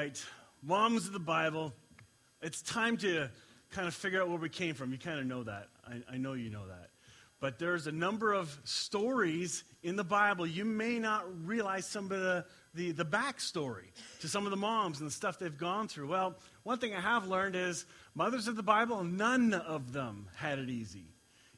right, moms of the Bible, it's time to kind of figure out where we came from. You kind of know that. I, I know you know that. But there's a number of stories in the Bible. You may not realize some of the, the, the backstory to some of the moms and the stuff they've gone through. Well, one thing I have learned is mothers of the Bible, none of them had it easy.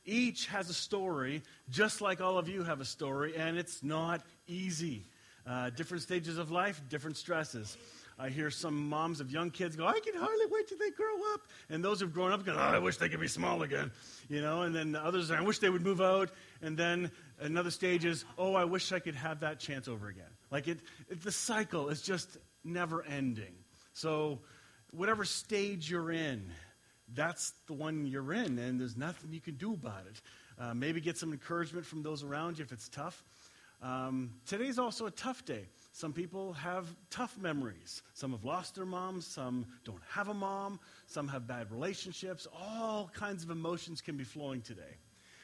Each has a story, just like all of you have a story, and it's not easy. Uh, different stages of life, different stresses. I hear some moms of young kids go, I can hardly wait till they grow up. And those who've grown up go, oh, I wish they could be small again. You know, and then others, I wish they would move out. And then another stage is, oh, I wish I could have that chance over again. Like it, it the cycle is just never ending. So, whatever stage you're in, that's the one you're in, and there's nothing you can do about it. Uh, maybe get some encouragement from those around you if it's tough. Um, today's also a tough day. Some people have tough memories. Some have lost their moms. Some don't have a mom. Some have bad relationships. All kinds of emotions can be flowing today.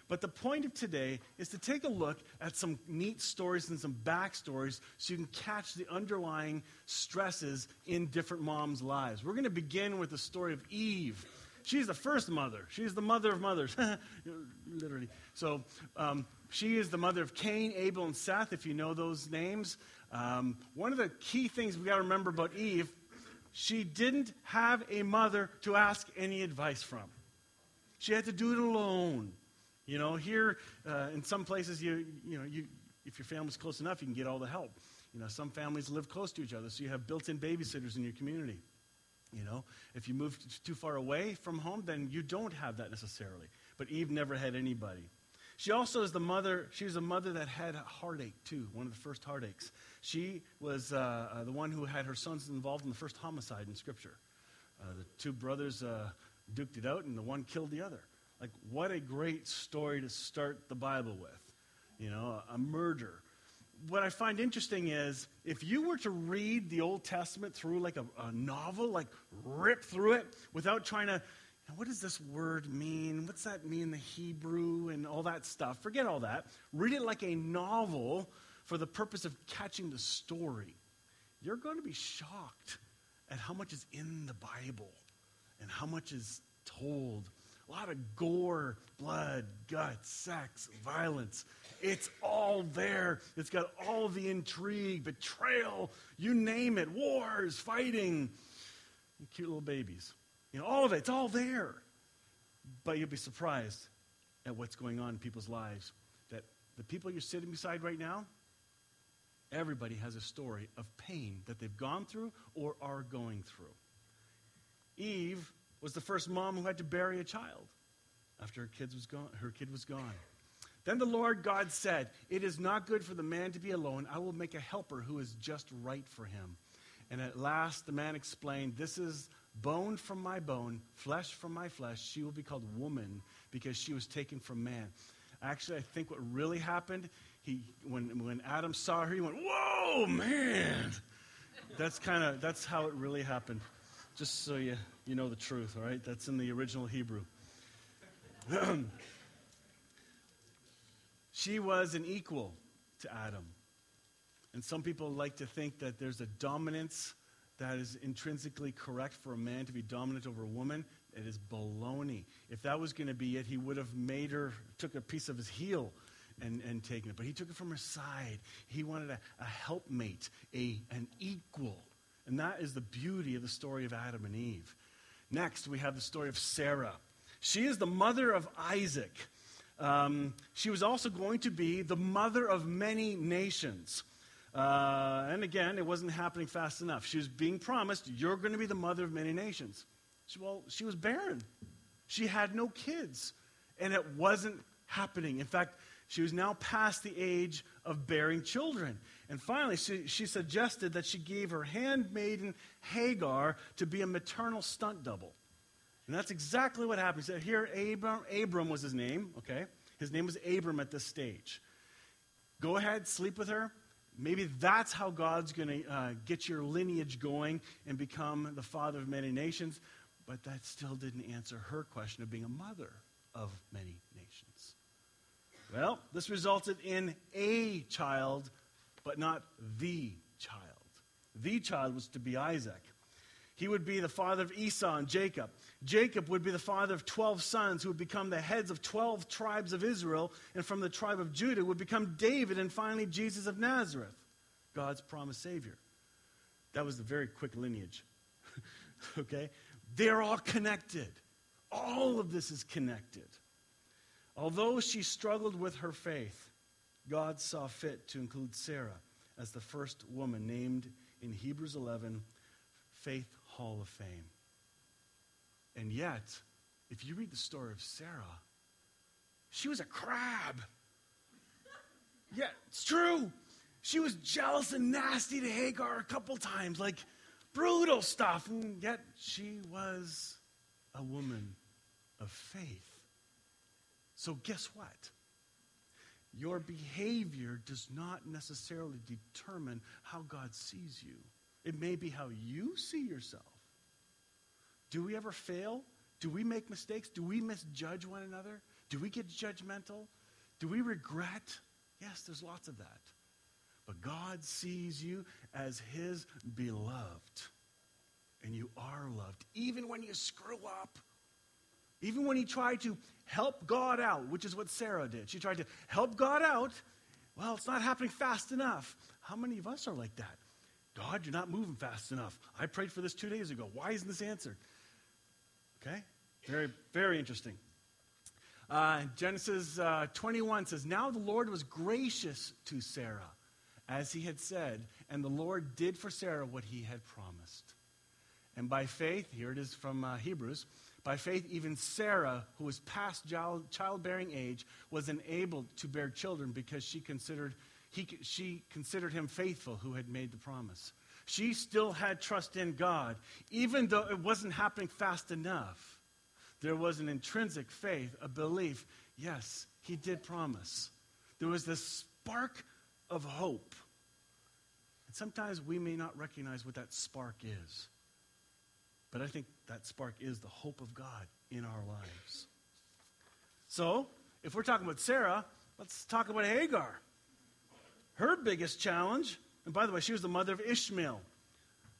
But the point of today is to take a look at some neat stories and some backstories so you can catch the underlying stresses in different moms' lives. We're going to begin with the story of Eve. She's the first mother. She's the mother of mothers, literally. So um, she is the mother of Cain, Abel, and Seth, if you know those names. Um, one of the key things we got to remember about Eve, she didn't have a mother to ask any advice from. She had to do it alone. You know, here uh, in some places, you, you know, you, if your family's close enough, you can get all the help. You know, some families live close to each other, so you have built in babysitters in your community. You know, if you move too far away from home, then you don't have that necessarily. But Eve never had anybody. She also is the mother, she was a mother that had a heartache too, one of the first heartaches. She was uh, uh, the one who had her sons involved in the first homicide in Scripture. Uh, the two brothers uh, duked it out, and the one killed the other. Like, what a great story to start the Bible with. You know, a, murder what I find interesting is if you were to read the Old Testament through like a, a novel, like rip through it without trying to, what does this word mean? What's that mean in the Hebrew and all that stuff? Forget all that. Read it like a novel for the purpose of catching the story. You're going to be shocked at how much is in the Bible and how much is told. A lot of gore, blood, guts, sex, violence. It's all there. It's got all the intrigue, betrayal, you name it, wars, fighting, cute little babies. You know, all of it, it's all there. But you'll be surprised at what's going on in people's lives. That the people you're sitting beside right now, everybody has a story of pain that they've gone through or are going through. Eve was the first mom who had to bury a child after her kid was gone. Her kid was gone. Then the Lord God said, It is not good for the man to be alone. I will make a helper who is just right for him. And at last the man explained, This is bone from my bone, flesh from my flesh. She will be called woman because she was taken from man. Actually, I think what really happened, he, when, when Adam saw her, he went, Whoa, man! That's kind of, that's how it really happened. Just so you, you know the truth, all right? That's in the original Hebrew. She was an equal to Adam. And some people like to think that there's a dominance that is intrinsically correct for a man to be dominant over a woman. It is baloney. If that was going to be it, he would have made her, took a piece of his heel and, and taken it. But he took it from her side. He wanted a, a helpmate, a, an equal. And that is the beauty of the story of Adam and Eve. Next, we have the story of Sarah. She is the mother of Isaac. Um, she was also going to be the mother of many nations. Uh, and again, it wasn't happening fast enough. She was being promised, You're going to be the mother of many nations. She, well, she was barren. She had no kids. And it wasn't happening. In fact, she was now past the age of bearing children. And finally, she, she suggested that she gave her handmaiden Hagar to be a maternal stunt double. And that's exactly what happened. Said, here, Abram, Abram was his name, okay? His name was Abram at this stage. Go ahead, sleep with her. Maybe that's how God's going to uh, get your lineage going and become the father of many nations. But that still didn't answer her question of being a mother of many nations. Well, this resulted in a child, but not the child. The child was to be Isaac. He would be the father of Esau and Jacob. Jacob would be the father of 12 sons who would become the heads of 12 tribes of Israel. And from the tribe of Judah would become David and finally Jesus of Nazareth, God's promised Savior. That was the very quick lineage. okay? They're all connected. All of this is connected. Although she struggled with her faith, God saw fit to include Sarah as the first woman named in Hebrews 11 Faith Hall of Fame. And yet, if you read the story of Sarah, she was a crab. Yeah, it's true. She was jealous and nasty to Hagar a couple times, like brutal stuff. And yet, she was a woman of faith. So, guess what? Your behavior does not necessarily determine how God sees you. It may be how you see yourself. Do we ever fail? Do we make mistakes? Do we misjudge one another? Do we get judgmental? Do we regret? Yes, there's lots of that. But God sees you as his beloved. And you are loved, even when you screw up. Even when he tried to help God out, which is what Sarah did. She tried to help God out. Well, it's not happening fast enough. How many of us are like that? God, you're not moving fast enough. I prayed for this two days ago. Why isn't this answered? Okay? Very, very interesting. Uh, Genesis uh, 21 says, Now the Lord was gracious to Sarah, as he had said, and the Lord did for Sarah what he had promised. And by faith, here it is from uh, Hebrews, by faith, even Sarah, who was past childbearing age, was enabled to bear children because she considered, he, she considered him faithful who had made the promise. She still had trust in God, even though it wasn't happening fast enough. There was an intrinsic faith, a belief. Yes, he did promise. There was this spark of hope. And sometimes we may not recognize what that spark is. But I think that spark is the hope of God in our lives. So, if we're talking about Sarah, let's talk about Hagar. Her biggest challenge, and by the way, she was the mother of Ishmael,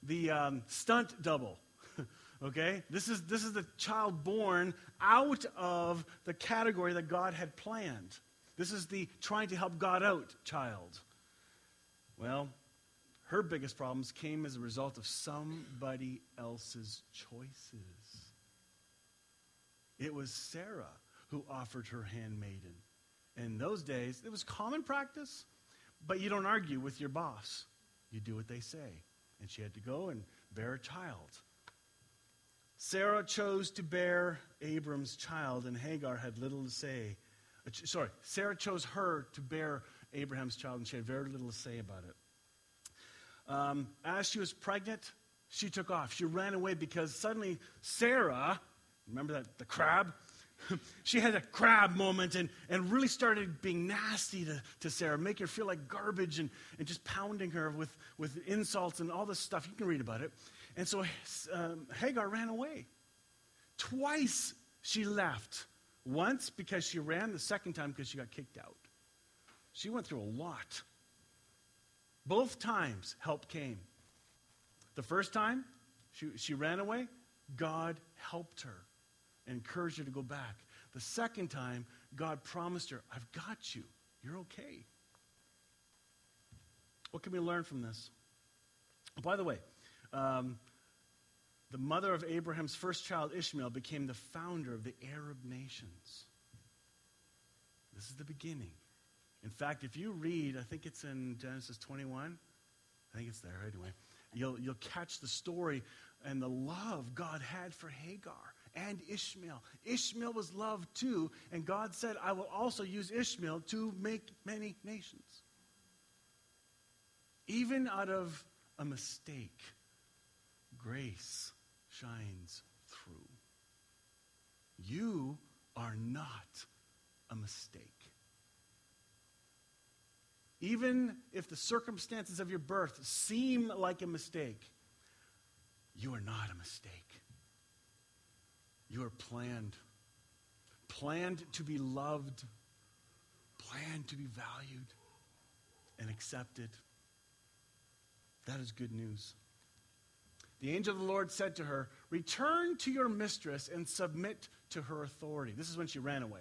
the um, stunt double. okay? This is, this is the child born out of the category that God had planned. This is the trying to help God out child. Well, her biggest problems came as a result of somebody else's choices. It was Sarah who offered her handmaiden. In those days, it was common practice, but you don't argue with your boss. You do what they say. And she had to go and bear a child. Sarah chose to bear Abram's child, and Hagar had little to say. Uh, sorry, Sarah chose her to bear Abraham's child, and she had very little to say about it. Um, as she was pregnant, she took off. She ran away because suddenly Sarah, remember that the crab? she had a crab moment and, and really started being nasty to, to Sarah, make her feel like garbage and, and just pounding her with, with insults and all this stuff. You can read about it. And so um, Hagar ran away. Twice she left. Once because she ran, the second time because she got kicked out. She went through a lot. Both times, help came. The first time, she, she ran away, God helped her, and encouraged her to go back. The second time, God promised her, I've got you. You're okay. What can we learn from this? By the way, um, the mother of Abraham's first child, Ishmael, became the founder of the Arab nations. This is the beginning. In fact, if you read, I think it's in Genesis 21, I think it's there anyway, you'll, you'll catch the story and the love God had for Hagar and Ishmael. Ishmael was loved too, and God said, I will also use Ishmael to make many nations. Even out of a mistake, grace shines through. You are not a mistake. Even if the circumstances of your birth seem like a mistake, you are not a mistake. You are planned. Planned to be loved, planned to be valued and accepted. That is good news. The angel of the Lord said to her, Return to your mistress and submit to her authority. This is when she ran away.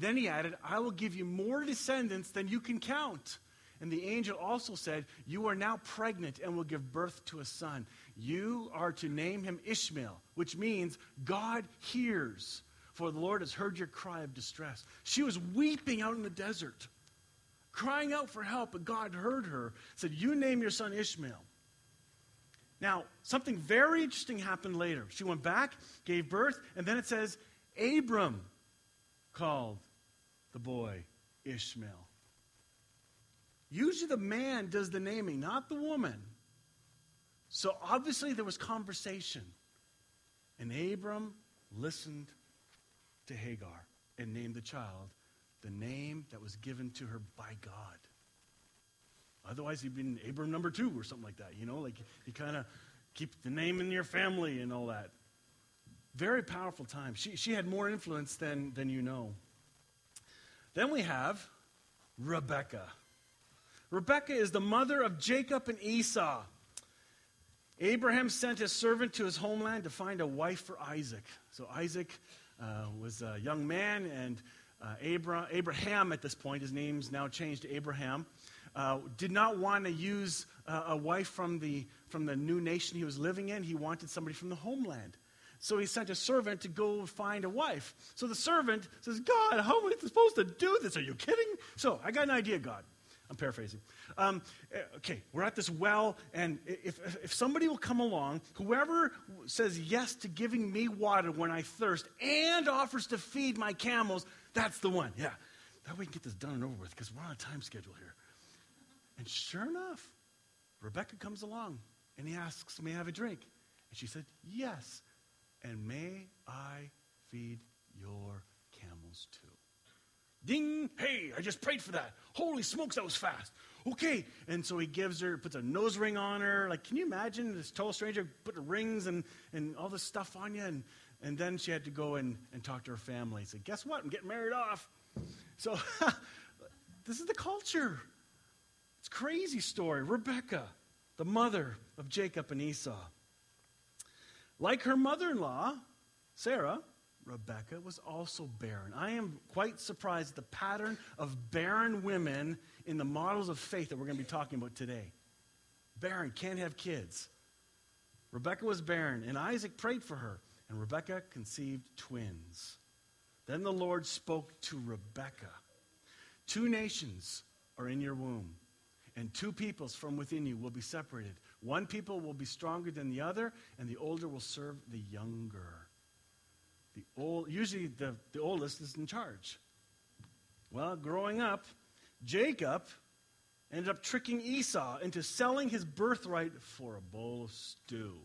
Then he added, I will give you more descendants than you can count. And the angel also said, You are now pregnant and will give birth to a son. You are to name him Ishmael, which means God hears, for the Lord has heard your cry of distress. She was weeping out in the desert, crying out for help, but God heard her, said, You name your son Ishmael. Now, something very interesting happened later. She went back, gave birth, and then it says, Abram called the boy Ishmael. Usually the man does the naming, not the woman. So obviously there was conversation. And Abram listened to Hagar and named the child the name that was given to her by God. Otherwise, he'd been Abram number two or something like that, you know, like you kind of keep the name in your family and all that. Very powerful time. She, she had more influence than, than you know. Then we have Rebecca. Rebecca is the mother of Jacob and Esau. Abraham sent his servant to his homeland to find a wife for Isaac. So Isaac uh, was a young man, and uh, Abra- Abraham at this point, his name's now changed to Abraham, uh, did not want to use uh, a wife from the, from the new nation he was living in. He wanted somebody from the homeland. So he sent a servant to go find a wife. So the servant says, God, how am I supposed to do this? Are you kidding? So I got an idea, God. I'm paraphrasing. Um, eh, okay, we're at this well, and if, if somebody will come along, whoever says yes to giving me water when I thirst and offers to feed my camels, that's the one. Yeah. That way we can get this done and over with because we're on a time schedule here. And sure enough, Rebecca comes along and he asks, May I have a drink? And she said, Yes. And may I feed your camels too? Ding! Hey, I just prayed for that. Holy smokes, that was fast. Okay. And so he gives her, puts a nose ring on her. Like, can you imagine this total stranger putting rings and, and all this stuff on you? And, and then she had to go and, and talk to her family. Say, guess what? I'm getting married off. So this is the culture. It's crazy story. Rebecca, the mother of Jacob and Esau. Like her mother in law, Sarah, Rebecca was also barren. I am quite surprised at the pattern of barren women in the models of faith that we're going to be talking about today. Barren, can't have kids. Rebecca was barren, and Isaac prayed for her, and Rebecca conceived twins. Then the Lord spoke to Rebecca Two nations are in your womb, and two peoples from within you will be separated. One people will be stronger than the other, and the older will serve the younger. The old, usually the, the oldest is in charge. Well, growing up, Jacob ended up tricking Esau into selling his birthright for a bowl of stew.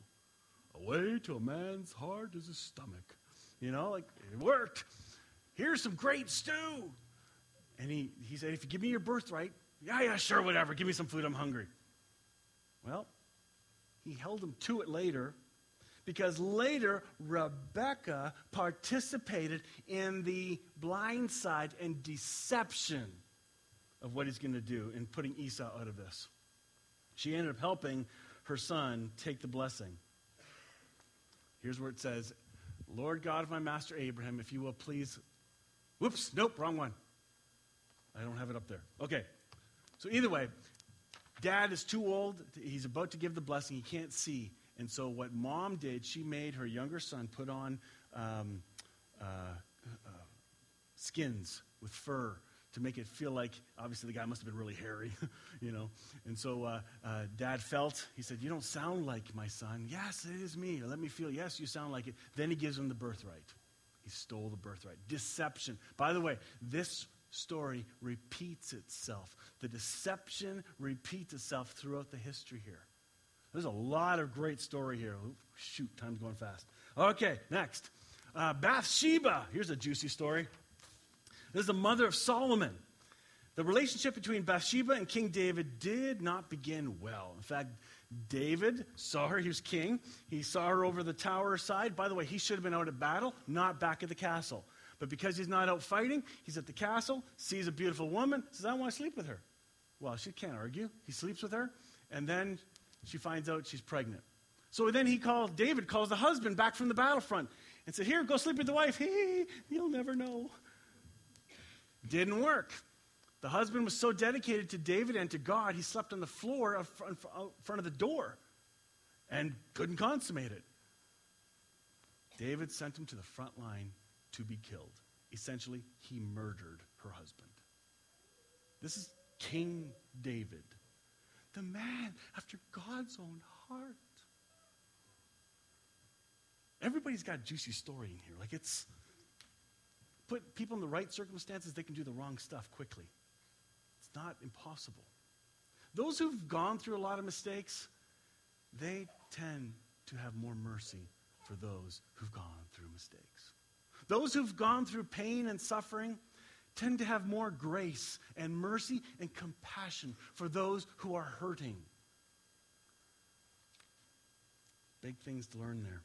A way to a man's heart is his stomach. You know, like it worked. Here's some great stew. And he, he said, If you give me your birthright, yeah, yeah, sure, whatever. Give me some food. I'm hungry. Well, he held him to it later because later Rebecca participated in the blind side and deception of what he's going to do in putting Esau out of this. She ended up helping her son take the blessing. Here's where it says, Lord God of my master Abraham, if you will please. Whoops, nope, wrong one. I don't have it up there. Okay. So either way, dad is too old. He's about to give the blessing. He can't see. And so, what mom did, she made her younger son put on um, uh, uh, skins with fur to make it feel like, obviously, the guy must have been really hairy, you know. And so, uh, uh, dad felt, he said, You don't sound like my son. Yes, it is me. Let me feel, yes, you sound like it. Then he gives him the birthright. He stole the birthright. Deception. By the way, this story repeats itself. The deception repeats itself throughout the history here. There's a lot of great story here. shoot, time's going fast. Okay, next. Uh, Bathsheba. Here's a juicy story. This is the mother of Solomon. The relationship between Bathsheba and King David did not begin well. In fact, David saw her. He was king. He saw her over the tower side. By the way, he should have been out at battle, not back at the castle. But because he's not out fighting, he's at the castle, sees a beautiful woman, says, I want to sleep with her. Well, she can't argue. He sleeps with her, and then she finds out she's pregnant. So then he calls, David calls the husband back from the battlefront and said, Here, go sleep with the wife. Hey, you'll never know. Didn't work. The husband was so dedicated to David and to God, he slept on the floor in front of the door and couldn't consummate it. David sent him to the front line to be killed. Essentially, he murdered her husband. This is King David, the man after God's own heart. Everybody's got a juicy story in here. Like it's put people in the right circumstances, they can do the wrong stuff quickly. It's not impossible. Those who've gone through a lot of mistakes, they tend to have more mercy for those who've gone through mistakes. Those who've gone through pain and suffering tend to have more grace and mercy and compassion for those who are hurting. Big things to learn there.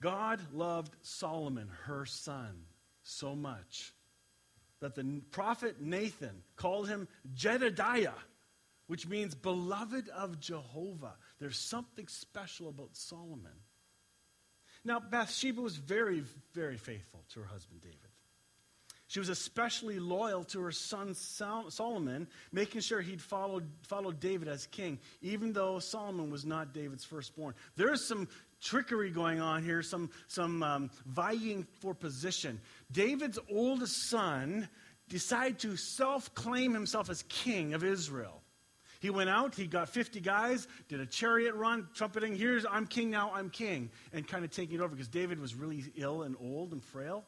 God loved Solomon, her son, so much that the prophet Nathan called him Jedediah, which means beloved of Jehovah. There's something special about Solomon. Now, Bathsheba was very, very faithful to her husband David. She was especially loyal to her son Solomon, making sure he'd followed, followed David as king, even though Solomon was not David's firstborn. There is some trickery going on here, some, some um, vying for position. David's oldest son decided to self claim himself as king of Israel. He went out, he got 50 guys, did a chariot run, trumpeting, here's, I'm king now, I'm king, and kind of taking it over because David was really ill and old and frail.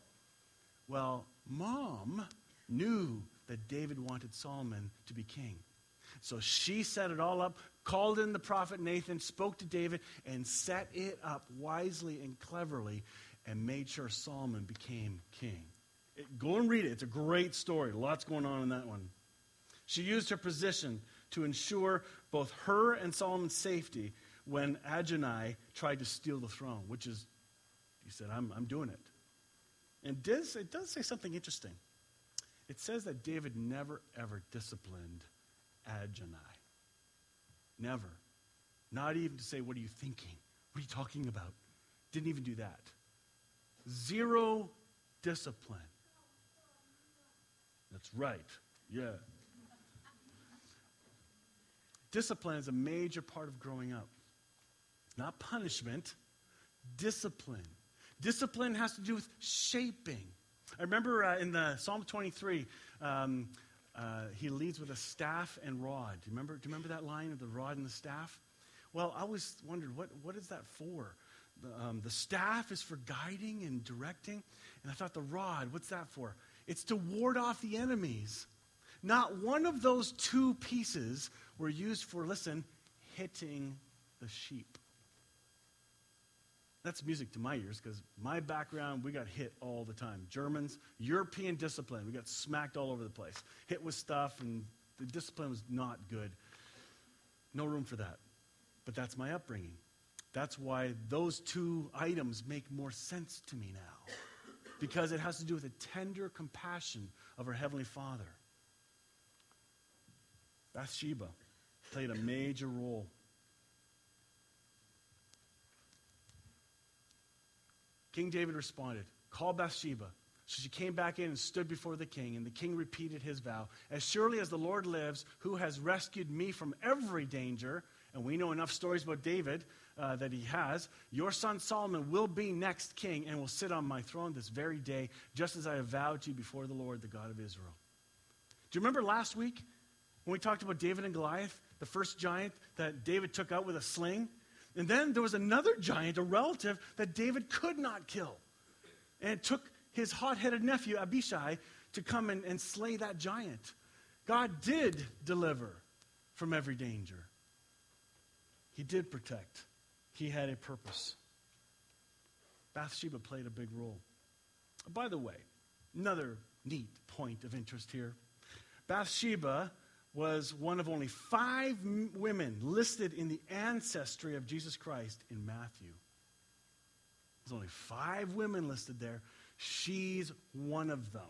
Well, mom knew that David wanted Solomon to be king. So she set it all up, called in the prophet Nathan, spoke to David, and set it up wisely and cleverly, and made sure Solomon became king. It, go and read it. It's a great story. Lots going on in that one. She used her position to ensure both her and Solomon's safety when Adonijah tried to steal the throne, which is, he said, I'm, I'm doing it. And does, it does say something interesting. It says that David never, ever disciplined Adonijah. Never. Not even to say, What are you thinking? What are you talking about? Didn't even do that. Zero discipline. That's right. Yeah. Discipline is a major part of growing up. Not punishment, discipline. Discipline has to do with shaping. I remember uh, in the Psalm 23, um, uh, he leads with a staff and rod. Do you, remember, do you remember that line of the rod and the staff? Well, I always wondered, what, what is that for? The, um, the staff is for guiding and directing. And I thought, the rod, what's that for? It's to ward off the enemies. Not one of those two pieces were used for, listen, hitting the sheep. That's music to my ears because my background, we got hit all the time. Germans, European discipline, we got smacked all over the place. Hit with stuff, and the discipline was not good. No room for that. But that's my upbringing. That's why those two items make more sense to me now. Because it has to do with the tender compassion of our Heavenly Father. Bathsheba played a major role. King David responded, Call Bathsheba. So she came back in and stood before the king, and the king repeated his vow As surely as the Lord lives, who has rescued me from every danger, and we know enough stories about David uh, that he has, your son Solomon will be next king and will sit on my throne this very day, just as I have vowed to you before the Lord, the God of Israel. Do you remember last week when we talked about David and Goliath, the first giant that David took out with a sling? And then there was another giant, a relative, that David could not kill. And it took his hot headed nephew, Abishai, to come and, and slay that giant. God did deliver from every danger, He did protect, He had a purpose. Bathsheba played a big role. By the way, another neat point of interest here Bathsheba was one of only five women listed in the ancestry of Jesus Christ in Matthew. There's only five women listed there. She's one of them.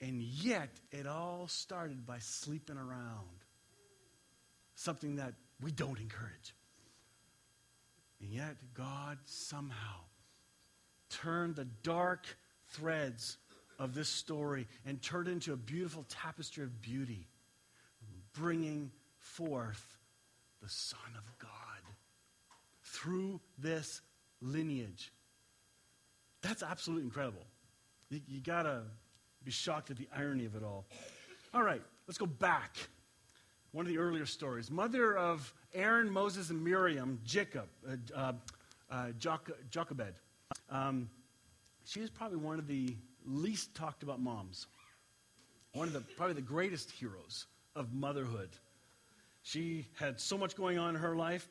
And yet, it all started by sleeping around. something that we don't encourage. And yet, God somehow turned the dark threads of this story and turned it into a beautiful tapestry of beauty, bringing forth the Son of God through this lineage. That's absolutely incredible. You, you got to be shocked at the irony of it all. All right, let's go back. One of the earlier stories. Mother of Aaron, Moses, and Miriam, Jacob, uh, uh, uh, Jochebed. Um, she is probably one of the least talked about moms. One of the probably the greatest heroes of motherhood. She had so much going on in her life.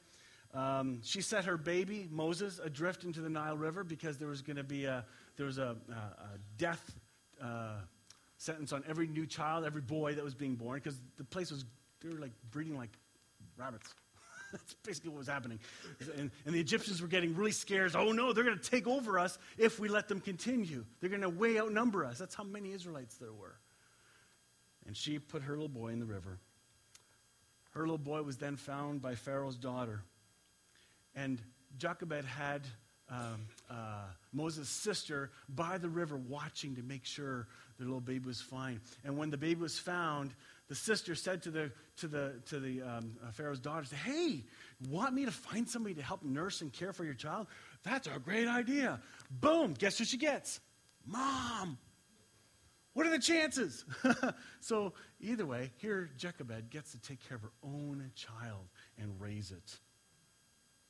Um, she set her baby Moses adrift into the Nile River because there was going to be a there was a, a, a death uh, sentence on every new child, every boy that was being born, because the place was they were like breeding like rabbits. That's basically what was happening. And, and, the Egyptians were getting really scared. Oh no, they're going to take over us if we let them continue. They're going to way outnumber us. That's how many Israelites there were. And she put her little boy in the river. Her little boy was then found by Pharaoh's daughter. And Jochebed had um, uh, Moses' sister by the river watching to make sure the little baby was fine. And when the baby was found, the sister said to the, to the, to the um, uh, Pharaoh's daughter, Hey, want me to find somebody to help nurse and care for your child? That's a great idea. Boom, guess who she gets? Mom. What are the chances? so, either way, here Jochebed gets to take care of her own child and raise it.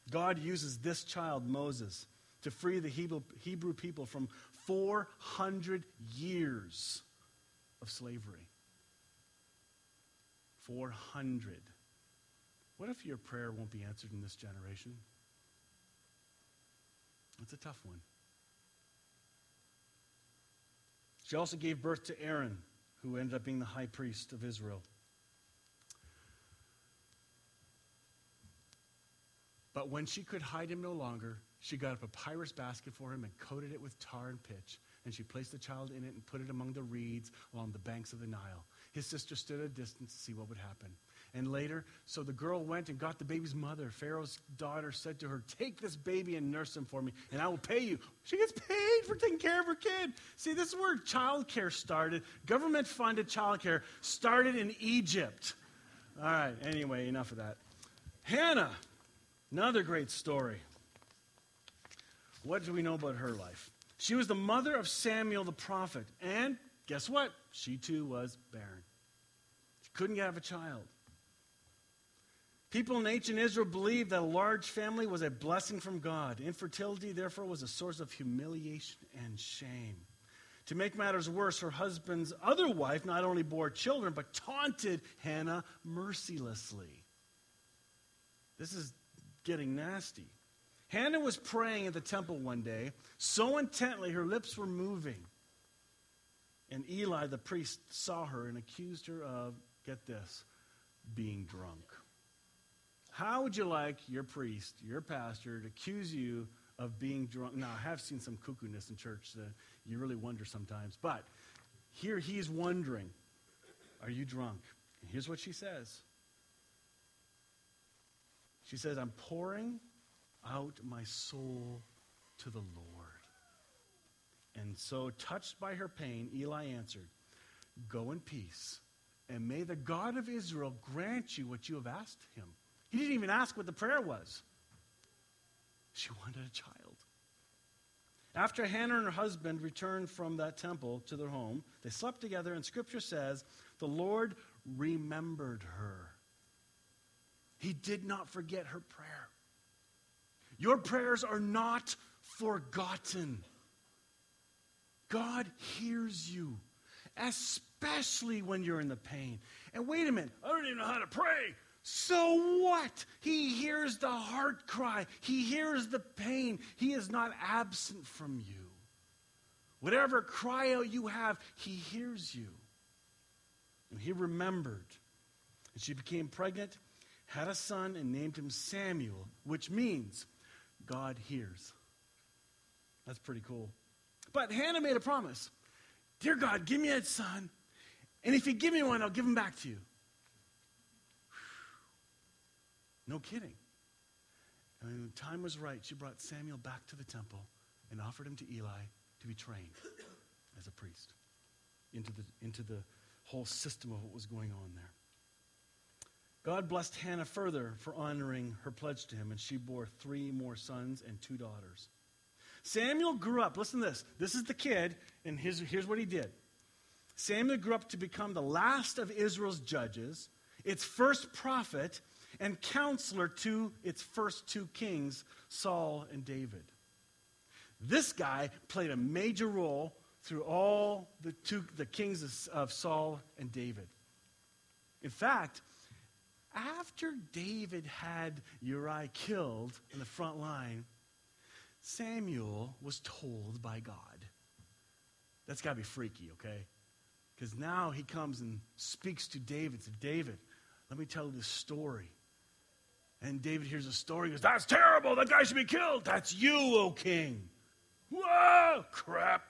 God uses this child, Moses, to free the Hebrew, Hebrew people from 400 years of slavery. 400. What if your prayer won't be answered in this generation? It's a tough one. She also gave birth to Aaron, who ended up being the high priest of Israel. But when she could hide him no longer, she got a papyrus basket for him and coated it with tar and pitch. And she placed the child in it and put it among the reeds along the banks of the Nile. His sister stood at a distance to see what would happen. And later, so the girl went and got the baby's mother. Pharaoh's daughter said to her, Take this baby and nurse him for me, and I will pay you. She gets paid for taking care of her kid. See, this is where child care started. Government funded child care started in Egypt. All right, anyway, enough of that. Hannah, another great story. What do we know about her life? She was the mother of Samuel the prophet. And guess what? She too was barren. Couldn't have a child. People in ancient Israel believed that a large family was a blessing from God. Infertility, therefore, was a source of humiliation and shame. To make matters worse, her husband's other wife not only bore children, but taunted Hannah mercilessly. This is getting nasty. Hannah was praying at the temple one day, so intently her lips were moving. And Eli, the priest, saw her and accused her of, get this, being drunk. How would you like your priest, your pastor, to accuse you of being drunk? Now, I have seen some cuckoo-ness in church that you really wonder sometimes. But here he's wondering, are you drunk? And here's what she says. She says, I'm pouring out my soul to the Lord. And so, touched by her pain, Eli answered, Go in peace, and may the God of Israel grant you what you have asked him. He didn't even ask what the prayer was. She wanted a child. After Hannah and her husband returned from that temple to their home, they slept together, and scripture says the Lord remembered her. He did not forget her prayer. Your prayers are not forgotten. God hears you, especially when you're in the pain. And wait a minute, I don't even know how to pray. So what? He hears the heart cry, He hears the pain. He is not absent from you. Whatever cry out you have, He hears you. And He remembered. And she became pregnant, had a son, and named him Samuel, which means God hears. That's pretty cool. But Hannah made a promise Dear God, give me a son, and if you give me one, I'll give them back to you. No kidding. And when the time was right, she brought Samuel back to the temple and offered him to Eli to be trained as a priest into the, into the whole system of what was going on there. God blessed Hannah further for honoring her pledge to him, and she bore three more sons and two daughters. Samuel grew up. Listen to this. This is the kid, and here's, here's what he did. Samuel grew up to become the last of Israel's judges, its first prophet, and counselor to its first two kings, Saul and David. This guy played a major role through all the, two, the kings of Saul and David. In fact, after David had Uriah killed in the front line, Samuel was told by God. That's got to be freaky, okay? Because now he comes and speaks to David. To David, let me tell you this story. And David hears a story. He goes, That's terrible. That guy should be killed. That's you, O king. Whoa, crap.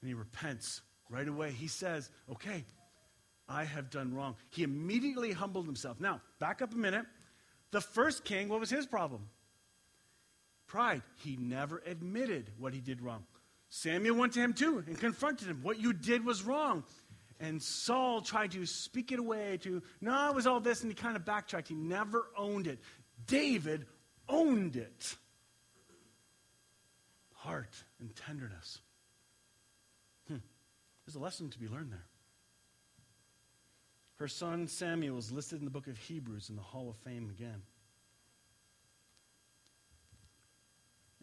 And he repents right away. He says, Okay, I have done wrong. He immediately humbled himself. Now, back up a minute. The first king, what was his problem? Pride. He never admitted what he did wrong. Samuel went to him too and confronted him. What you did was wrong. And Saul tried to speak it away to, no, it was all this, and he kind of backtracked. He never owned it. David owned it. Heart and tenderness. Hmm. There's a lesson to be learned there. Her son Samuel is listed in the book of Hebrews in the Hall of Fame again.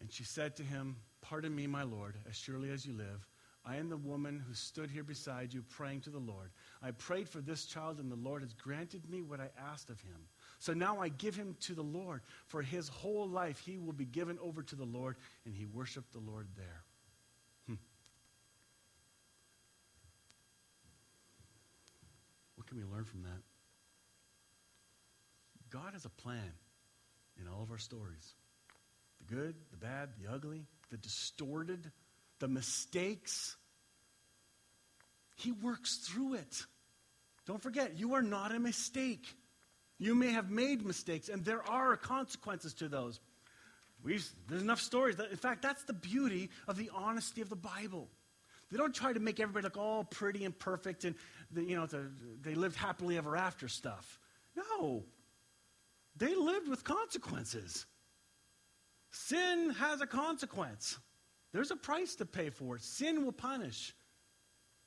And she said to him, Pardon me, my Lord, as surely as you live. I am the woman who stood here beside you praying to the Lord. I prayed for this child, and the Lord has granted me what I asked of him. So now I give him to the Lord. For his whole life he will be given over to the Lord, and he worshiped the Lord there. Hmm. What can we learn from that? God has a plan in all of our stories the good, the bad, the ugly, the distorted, the mistakes. He works through it. Don't forget, you are not a mistake. You may have made mistakes, and there are consequences to those. We've, there's enough stories. That, in fact, that's the beauty of the honesty of the Bible. They don't try to make everybody look all pretty and perfect and the, you know the, they lived happily ever after stuff. No. They lived with consequences. Sin has a consequence. There's a price to pay for it. Sin will punish.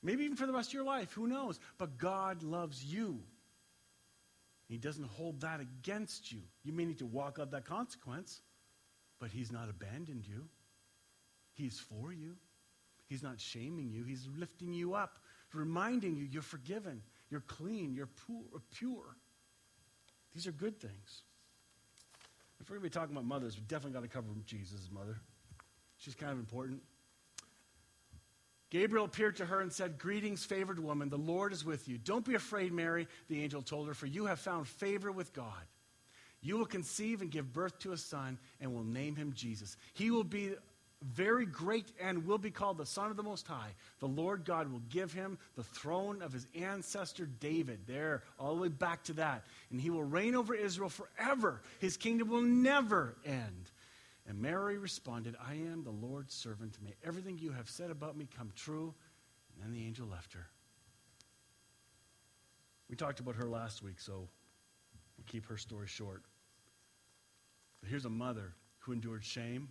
Maybe even for the rest of your life. Who knows? But God loves you. He doesn't hold that against you. You may need to walk out that consequence, but He's not abandoned you. He's for you. He's not shaming you, He's lifting you up, reminding you you're forgiven, you're clean, you're pure. These are good things. If we're going to be talking about mothers, we definitely got to cover Jesus' mother. She's kind of important. Gabriel appeared to her and said, Greetings, favored woman, the Lord is with you. Don't be afraid, Mary, the angel told her, for you have found favor with God. You will conceive and give birth to a son and will name him Jesus. He will be very great and will be called the Son of the Most High. The Lord God will give him the throne of his ancestor David. There, all the way back to that. And he will reign over Israel forever. His kingdom will never end. And Mary responded, I am the Lord's servant. May everything you have said about me come true. And then the angel left her. We talked about her last week, so we'll keep her story short. But here's a mother who endured shame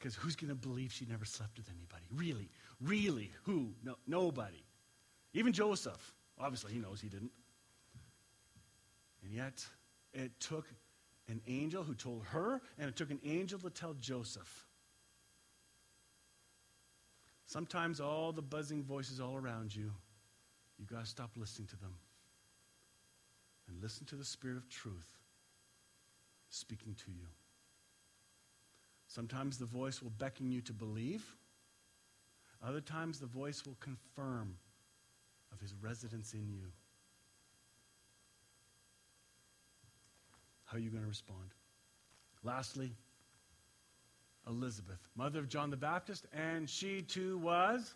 because who's going to believe she never slept with anybody? Really? Really? Who? No, nobody. Even Joseph. Obviously, he knows he didn't. And yet, it took an angel who told her, and it took an angel to tell Joseph. Sometimes all the buzzing voices all around you, you got to stop listening to them and listen to the Spirit of truth speaking to you. Sometimes the voice will beckon you to believe. Other times the voice will confirm of his residence in you. How are you going to respond? Lastly, Elizabeth, mother of John the Baptist, and she too was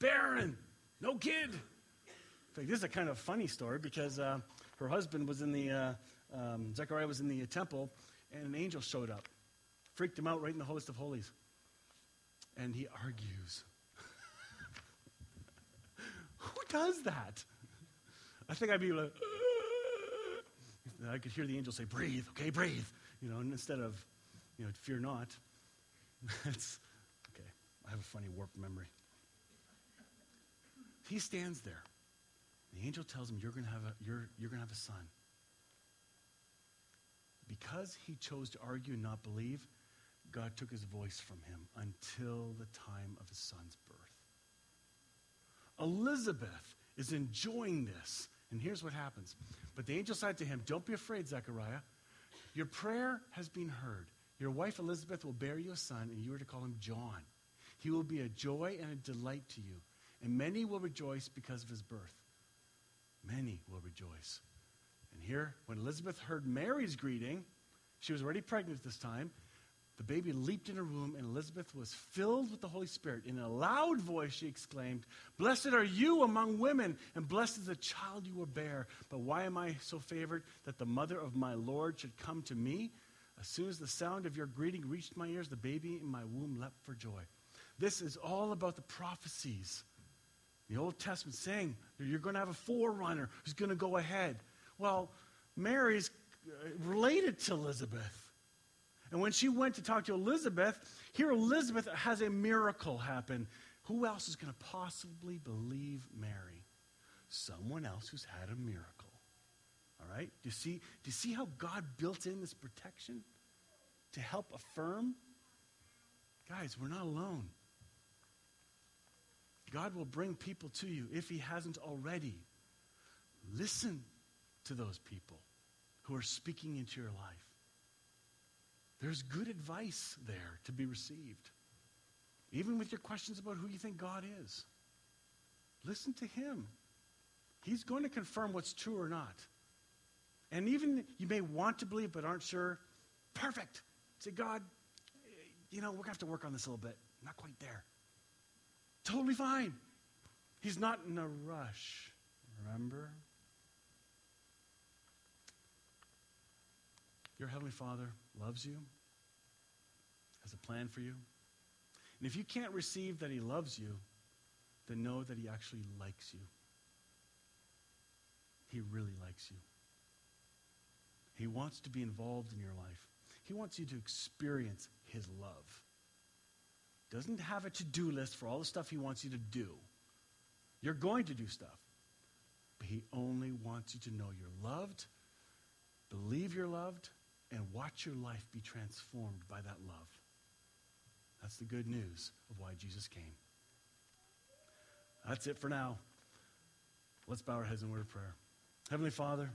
barren, no kid. In fact, this is a kind of funny story because uh, her husband was in the uh, um, Zechariah was in the temple, and an angel showed up, freaked him out right in the holiest of holies. And he argues. Who does that? I think I'd be like, uh. I could hear the angel say, breathe, okay, breathe. You know, instead of, you know, fear not. That's, okay, I have a funny warped memory. He stands there. The angel tells him, you're going to have a, you're, you're going to have a son. Because he chose to argue and not believe, God took his voice from him until the time of his son's birth. Elizabeth is enjoying this. And here's what happens. But the angel said to him, Don't be afraid, Zechariah. Your prayer has been heard. Your wife Elizabeth will bear you a son, and you are to call him John. He will be a joy and a delight to you, and many will rejoice because of his birth. Many will rejoice. And here, when Elizabeth heard Mary's greeting, she was already pregnant this time. The baby leaped in her womb, and Elizabeth was filled with the Holy Spirit. In a loud voice, she exclaimed, Blessed are you among women, and blessed is the child you will bear. But why am I so favored that the mother of my Lord should come to me? As soon as the sound of your greeting reached my ears, the baby in my womb leapt for joy. This is all about the prophecies. The Old Testament saying you're going to have a forerunner who's going to go ahead. Well, Mary's related to Elizabeth. And when she went to talk to Elizabeth, here Elizabeth has a miracle happen. Who else is going to possibly believe Mary? Someone else who's had a miracle. All right? Do you see, do you see how God built in this protection to help affirm? Guys, we're not alone. God will bring people to you if He hasn't already. Listen to those people who are speaking into your life. There's good advice there to be received. Even with your questions about who you think God is. Listen to Him. He's going to confirm what's true or not. And even you may want to believe but aren't sure, perfect. Say, God, you know, we're going to have to work on this a little bit. Not quite there. Totally fine. He's not in a rush. Remember? Your Heavenly Father loves you, has a plan for you. And if you can't receive that He loves you, then know that He actually likes you. He really likes you. He wants to be involved in your life. He wants you to experience His love. Doesn't have a to do list for all the stuff He wants you to do. You're going to do stuff. But He only wants you to know you're loved, believe you're loved, and watch your life be transformed by that love. That's the good news of why Jesus came. That's it for now. Let's bow our heads in word of prayer. Heavenly Father,